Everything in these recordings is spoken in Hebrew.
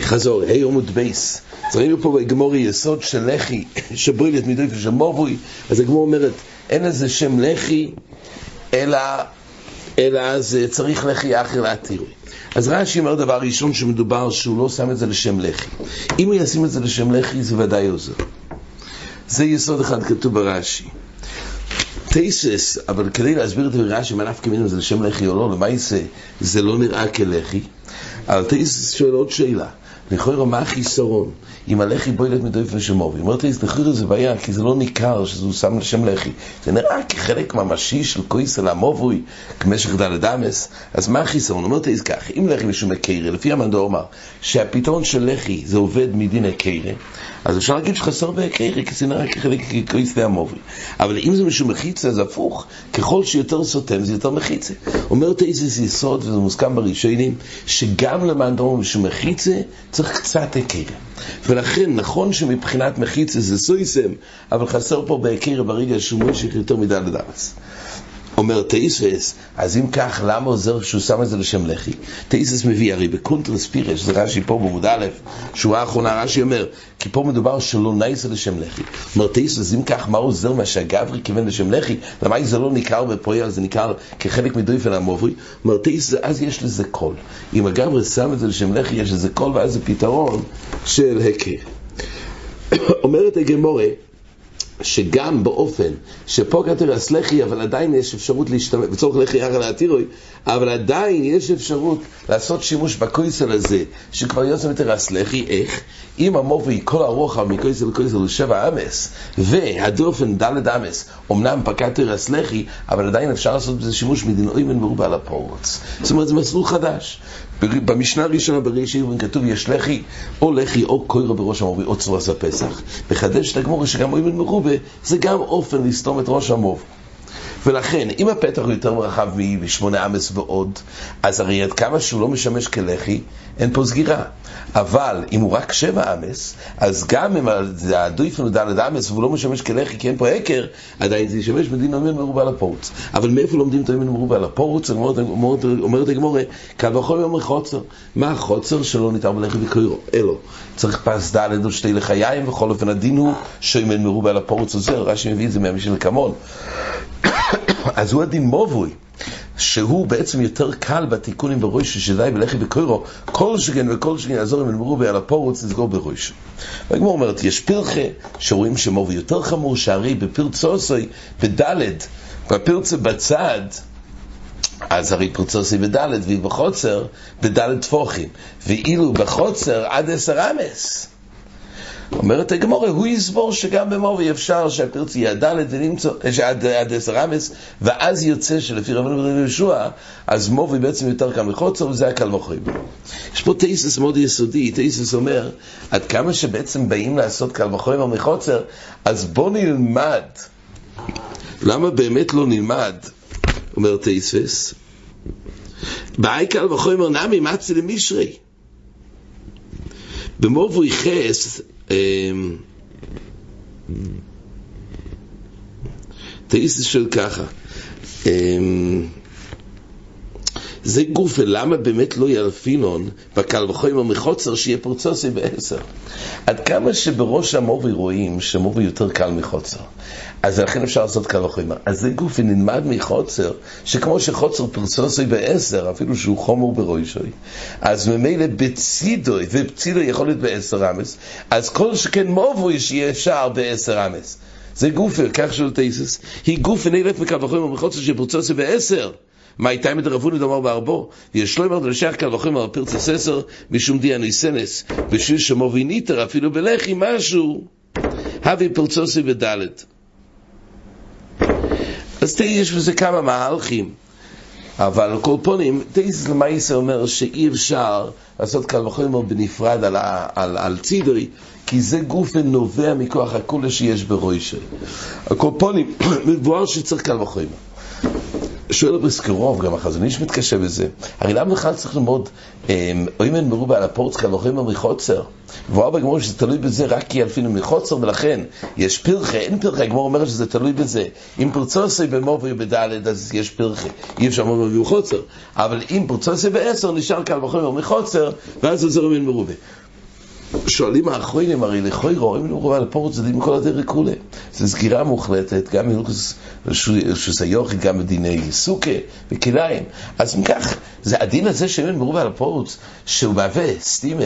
חזור, היי עמוד בייס. אז ראינו פה בגמור יסוד של לחי, שבריל את מידוי ושל מובוי, אז הגמור אומרת, אין לזה שם לחי, אלא, אלא זה צריך לחי אחר להתיר. אז רש"י אומר דבר ראשון שמדובר שהוא לא שם את זה לשם לחי. אם הוא ישים את זה לשם לחי זה ודאי עוזר. זה יסוד אחד כתוב ברש"י. טייסס, אבל כדי להסביר את רש"י מה נפקא מינו זה לשם לחי או לא, למעשה זה לא נראה כלחי, אבל טייסס שואל עוד שאלה. לכאורה מה החיסרון? אם הלחי בוילת מדויף לשמובי. אומרת לי, לכאורה זה בעיה, כי זה לא ניכר שזה שם לשם לחי. זה נראה כחלק ממשי של כויס על המובוי, כמשך דלת אמס. אז מה החיסרון? אומרת לי, כך, אם לחי משום הקרא, לפי המנדור אמר, שהפתרון של לחי זה עובד מדין הקרא, אז אפשר להגיד שחסר בהקרא, כי זה נראה כחלק כויס המובוי. אבל אם זה משום מחיצה, זה הפוך. ככל שיותר סותם, זה יותר מחיצה. אומרת איזה יסוד, וזה מוסכם בראשונים, שגם למנדור משום מחיצה, צריך קצת הקרא. ולכן נכון שמבחינת מחיצה זה סויסם, אבל חסר פה בהקרא ברגע שהוא מושך יותר מדי לדרס. אומר תאיסס, אז אם כך, למה עוזר שהוא שם את זה לשם לחי? תאיסס מביא, הרי בקונטרס פירש, זה רש"י פה בעמוד א', שורה האחרונה, רש"י אומר, כי פה מדובר שלא נייסה לשם לחי. אומר תאיסס, אם כך, מה עוזר מה שהגברי כיוון לשם לחי? למה זה לא ניכר בפועל, זה ניכר כחלק מדויפן המוברי? אומר תאיסס, אז יש לזה קול. אם הגברי שם את זה לשם לחי, יש לזה קול, ואז זה פתרון של הקר. אומרת הגמורה, שגם באופן שפה כתוב הסלחי, אבל עדיין יש אפשרות להשתמש, בצורך לחי הר להתירוי, אבל עדיין יש אפשרות לעשות שימוש בקויסל הזה, שכבר יוצא יותר הסלחי, איך? אם המובי כל הרוחב מקויסל לקויסל הוא שבע אמס, והדופן דלת אמס, אמנם פקד הסלחי, אבל עדיין אפשר לעשות בזה שימוש מדין אוימן מרובה על הפורץ. זאת אומרת, זה מסלול חדש. במשנה הראשונה בראש עירבון כתוב יש לחי או לחי או קוירו בראש המובי או צרוס הפסח. מחדש את הגמורה שגם אוימן מרובה זה גם אופן לסתום את ראש המוב. ולכן, אם הפתח הוא יותר רחב משמונה אמס ועוד, אז הרי עד כמה שהוא לא משמש כלחי, אין פה סגירה. אבל אם הוא רק שבע אמס, אז גם אם הדויפן הוא דלת אמס והוא לא משמש כלחי כי אין פה עקר, עדיין זה ישמש מדין אומן מרובה לפורץ. אבל מאיפה לומדים את האומן מרובה לפורץ? אומרת הגמורה, קל וחומר אומר חוצר. מה החוצר שלא ניתן בלחי וקוירו? אלו. צריך פס דלת או שתי לחיים, בכל אופן הדין הוא שאומן מרובה לפורץ עוזר. רש"י מביא את זה מהמשל כמון. אז הוא הדין מובוי. שהוא בעצם יותר קל בתיקונים בראש שדי בלחי בקוירו, כל שכן וכל שכן יעזור אם נאמרו על הפורוץ לסגור בראש. והגמור אומרת, יש פרחה שרואים שמובי יותר חמור, שהרי בפרצוסוי, בדלת, בפרצה בצד, אז הרי פרצוסי בדלת, והיא בחוצר, בדלת טפוחים. ואילו בחוצר עד עשר אמס. אומרת הגמורה, הוא יסבור שגם במובי אפשר יהיה דלת ונמצא, עד עשר אמס, ואז יוצא שלפי רבנו בן יהושע, אז מובי בעצם יותר קל מחוצר, וזה הקל מוכרים. יש פה תאיסס מאוד יסודי, תאיסס אומר, עד כמה שבעצם באים לעשות קל מחויב מחוצר, אז בוא נלמד. למה באמת לא נלמד, אומר תאיסס, באי קל וחומר נמי מצי למישרי. במובוי חס, תאיסס של ככה, זה גופה, למה באמת לא ילפינון בקל וחומר מחוצר שיהיה פרצוסי בעשר? עד כמה שבראש המובי רואים שמובי יותר קל מחוצר. אז לכן אפשר לעשות קל וחומר. אז זה גופי נלמד מחוצר, שכמו שחוצר פרצוסי בעשר, אפילו שהוא חומר בראשוי, אז ממילא בצידוי, ובצידוי יכול להיות בעשר אמס, אז כל שכן מובוי שיהיה אפשר בעשר אמס. זה גופי, כך של תייסס, היא גופי נלת מקל וחומר מחוצר שפרצוסי בעשר. מה הייתה מדרבוני דאמר בארבו? יש לא אמרת לשייך קל וחומר פרצה ססר משום דיה ניסנס, בשביל שמובי ניטר אפילו בלחי משהו, הביא פרצוסי בדלת. אז תראי, יש בזה כמה מהלכים. אבל על כל פונים, תייס למעשה אומר שאי אפשר לעשות קל וחומר בנפרד על, על, על צידרי, כי זה גוף ונובע מכוח הכולה שיש ברוישה. על כל פונים, מבואר שצריך קל וחומר. שואל בסקרוב, גם החזון איש מתקשה בזה. הרי למה בכלל צריך ללמוד אוימן מרובה על הפורצקה ואוכלים מחוצר? והוא בגמור שזה תלוי בזה רק כי אלפינו מחוצר, ולכן יש פרחה, אין פרחה, הגמור אומרת שזה תלוי בזה. אם פרצוסי במובי בדלת, אז יש פרחה. אי אפשר מובי מחוצר. אבל אם פרצוסי בעשר, נשאר קל וחומר מחוצר, ואז זורם אין מרובה. שואלים האחרונים, הרי לכוי רואים לנו על הפורט זה דין כל הדרך כולה. זו סגירה מוחלטת, גם מלוכס שסיוכי, גם בדיני סוכה וכליים. אז אם כך, זה הדין הזה שאין מרובה על הפורט, שהוא מהווה סטימה,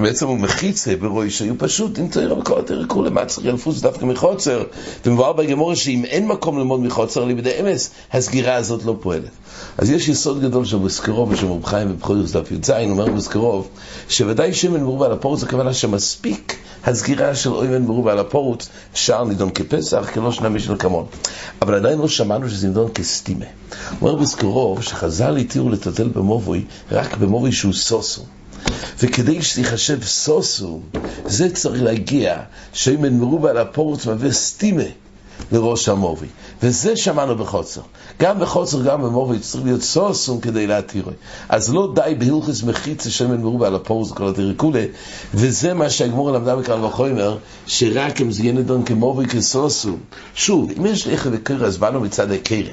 בעצם הוא מחיצה ברוי שהיו פשוט עם תאירה בכל התאירה כולה, מה צריך ילפוס דווקא מחוצר, ומבואר בגמורה שאם אין מקום ללמוד מחוצר לימודי אמס, הסגירה הזאת לא פועלת. אז יש יסוד גדול של בוסקרוב ושל רב חיים בבחוריות דף י"ז, אומר בוסקרוב, שוודאי שמן מרובה על הפורץ, הכוונה שמספיק הסגירה של אוימן מרובה על הפורץ, שער נידון כפסח, כלא שנה משל כמון. אבל עדיין לא שמענו שזה נידון כסטימה. אומר בוסקרוב שחז"ל התירו לטטל במובוי רק במובוי שהוא סוסו. וכדי שזה ייחשב סוסו, זה צריך להגיע שאם מרובה על הפורץ מהווה סטימה לראש המובי. וזה שמענו בחוצר. גם בחוצר, גם במובי, צריך להיות סוסום כדי להתירו. אז לא די בהלכס מחיצה שמן מרובה על הפורץ וכל התיריקולה, וזה מה שהגמור למדה בקרל וחומר, שרק אם זה יהיה נדון כמובי כסוסום. שוב, אם יש לחם וקרע, אז באנו מצד הקרע.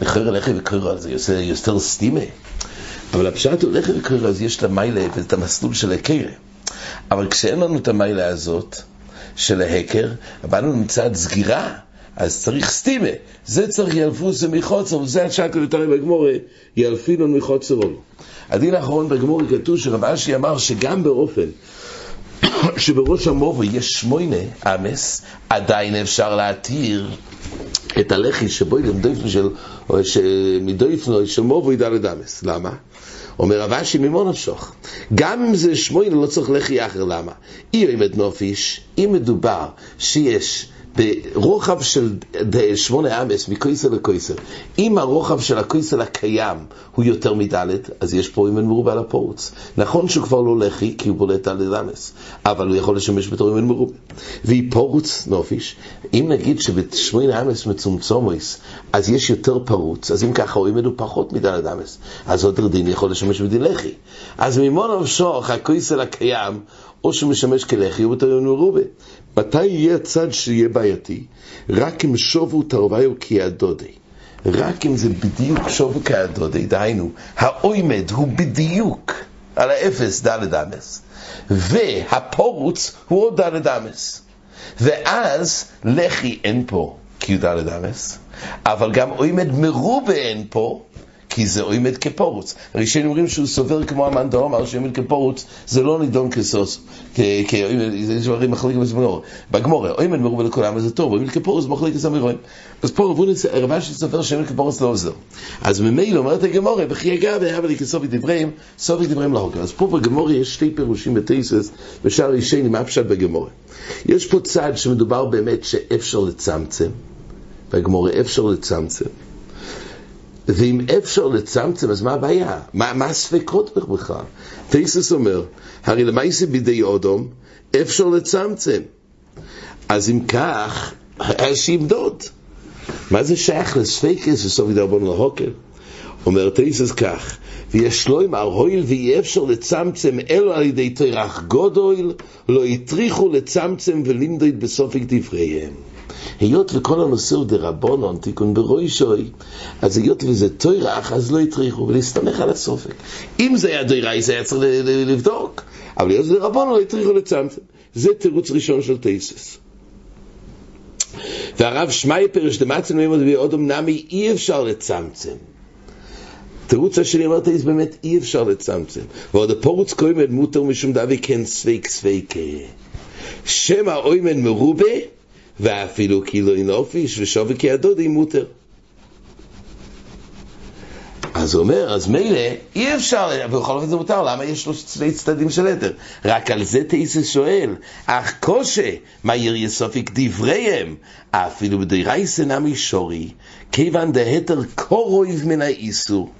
לכרע לחם וקרע זה יותר סטימה. אבל הפשט הוא לחם וקרע, אז יש את המיילה ואת המסלול של הקרע. אבל כשאין לנו את המיילה הזאת, של ההקר, באנו מצד סגירה, אז צריך סטימה. זה צריך ילפוס מחוצר, וזה השקל יותר בגמורה, ילפינון מחוצר עולו. הדין האחרון בגמורה כתוב שרב אשי אמר שגם באופן שבראש המובו יש שמונה אמס, עדיין אפשר להתיר את הלחי שבו ידמדויפנו של, מדויפנו של מובו ידלת אמס. למה? אומר רב אשי ממון נפשוך, גם אם זה שמונה לא צריך לחי אחר, למה? אי עמד נופיש, אם מדובר שיש ברוחב של שמונה אמס, מקויסר לקויסר, אם הרוחב של הקויסר הקיים הוא יותר מדלת, אז יש פה אימן מרובה על הפורץ. נכון שהוא כבר לא לחי, כי הוא בולט על אמס, אבל הוא יכול לשמש בתור אימן מרובה. והיא פורץ נופיש, אם נגיד שבשמונה אמס מצומצומויס, אז יש יותר פרוץ, אז אם ככה האימן הוא פחות מדלת אמס, אז עוד דין יכול לשמש בדין לחי. אז ממון המשוך, הקויסר הקיים, או שמשמש כלחי, הוא בתור אימן מרובה. מתי יהיה הצד שיהיה בעייתי? רק אם שובו תרוויו כיהדודי. רק אם זה בדיוק שובו כיהדודי, דהיינו, האוימד הוא בדיוק על האפס דלת אמס, והפורוץ הוא עוד דלת אמס. ואז לחי אין פה כי הוא דלת אמס, אבל גם אוימד מרובה אין פה, כי זה עומד כפורוץ. הראשונים אומרים שהוא סובר כמו המן דאמר שעומד כפורוץ, זה לא נידון כסוס, זה דברים מחליקים בזמנו. בגמורה, עומד מרובה לכולם, זה טוב, עומד כפורוץ מחליק את המרואים. אז פה רבה שסובר שעומד כפורוץ לא עוזר. אז ממילא אומרת הגמורה, בכי יגע ואהבה לי כסופי דבריהם, סופי דבריהם להוקר. אז פה בגמורה יש שתי פירושים בתייסס, ושאר ראשי מה פשט בגמורה. יש פה צד שמדובר באמת שאפשר לצמצם, בגמורה אפשר לצמצם. ואם אפשר לצמצם, אז מה הבעיה? מה, מה הספקות בכלל? תייסס אומר, הרי למעשה בידי אודום, אפשר לצמצם. אז אם כך, אז שימדוד. מה זה שייך לספקס וסוף ידרבון להוקר? אומר תייסס כך, ויש לו עם הרויל ואי אפשר לצמצם אלו על ידי תרח גודויל, לא הטריחו לצמצם ולמדוד בסופק דבריהם. היות וכל הנושא הוא דרבונון, תיקון ברוישוי, אז היות וזה תוירח, אז לא הטריחו, ולהסתמך על הסופק. אם זה היה דויראי, זה היה צריך לבדוק, אבל היות וזה דרבונון, לא הטריחו לצמצם. זה תירוץ ראשון של תייסס. והרב שמאי פרש דמצן מימוד ואודום נמי אי אפשר לצמצם. תירוץ השני אומר תייס באמת אי אפשר לצמצם. ועוד הפורוץ קוימן מותר משום דווי כן ספייק ספייק. שמא אוימן מרובה ואפילו כאילו אין אופיש ושווי כידודי מותר. אז הוא אומר, אז מילא, אי אפשר, בכל אופן זה מותר, למה יש לו שני צדדים של עדר? רק על זה תאיסס שואל, אך קושה, מה יריה סופיק דבריהם, אפילו בדירי סנה מישורי, כיוון דהתר קורויב מן האיסור.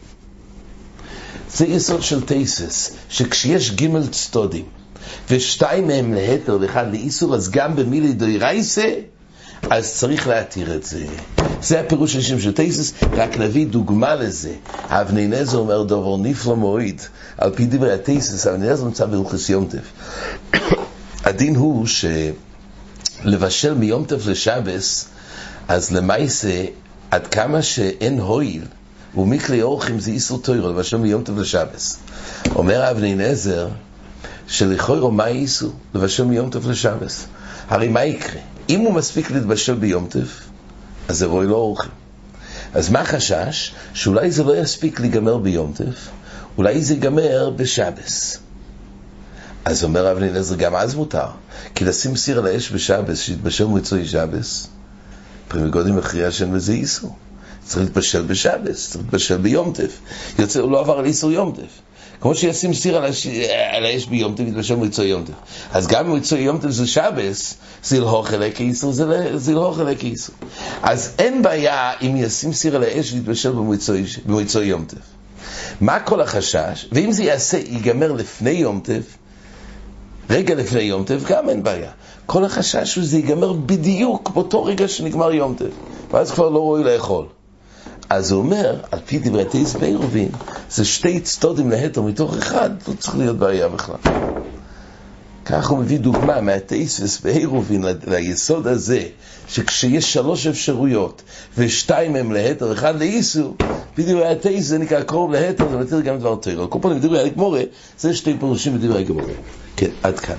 זה יסוד של תאיסס, שכשיש גימל צדודים, ושתיים מהם להתר ואחד לאיסור, אז גם במילי דוירייסה, אז צריך להתיר את זה. זה הפירוש של שם של תייסס, רק נביא דוגמה לזה. אבני נזר אומר דובר נפלא מועיד, על פי דברי התייסס, אבני נזר נמצא בהלכס יום טף. הדין הוא שלבשל מיום טף לשבס, אז למעשה, עד כמה שאין הויל, ומכלי אורחים זה איסור תוירו, לבשל מיום טף לשבס. אומר אבני נזר, שלכוירו מה ייסו? לבשל מיום טוב לשבס. הרי מה יקרה? אם הוא מספיק להתבשל ביום טוב, אז זה רואי לא אורחים. אז מה החשש? שאולי זה לא יספיק להיגמר ביום טוב, אולי זה ייגמר בשבס. אז אומר רב אליעזר, גם אז מותר. כי לשים סיר על האש בשבס, שיתבשל מועצוי שבס, פרימי גודים מכריע שאין בזה איסור. צריך להתבשל בשבס, צריך להתבשל ביום טף. יוצא, הוא לא עבר על איסור יום טף. כמו שישים סיר על, הש... על האש ביום טף, יתבשל מועצוי יום טף. אז גם מועצוי יום טף זה שבס, זילהו חלק איסור, זילהו חלק איסור. אז אין בעיה אם ישים סיר על האש ויתבשל במועצוי יום טף. מה כל החשש? ואם זה יעשה, ייגמר לפני יום טף, רגע לפני יום טף, גם אין בעיה. כל החשש הוא שזה ייגמר בדיוק באותו רגע שנגמר יום טף, ואז כבר לא ראוי לאכול. אז הוא אומר, על פי דברי טייס בעירובין, זה שתי צדודים להתר מתוך אחד, לא צריך להיות בעיה בכלל. כך הוא מביא דוגמה מהטייסס בעירובין ליסוד הזה, שכשיש שלוש אפשרויות, ושתיים הם להתר, אחד לאיסור, בדברי הטייס זה נקרא קרוב להתר, זה מתיר גם דבר תוירו. כל פעם בדברי הגמורה, זה שתי פירושים בדברי הגמורה. כן, עד כאן.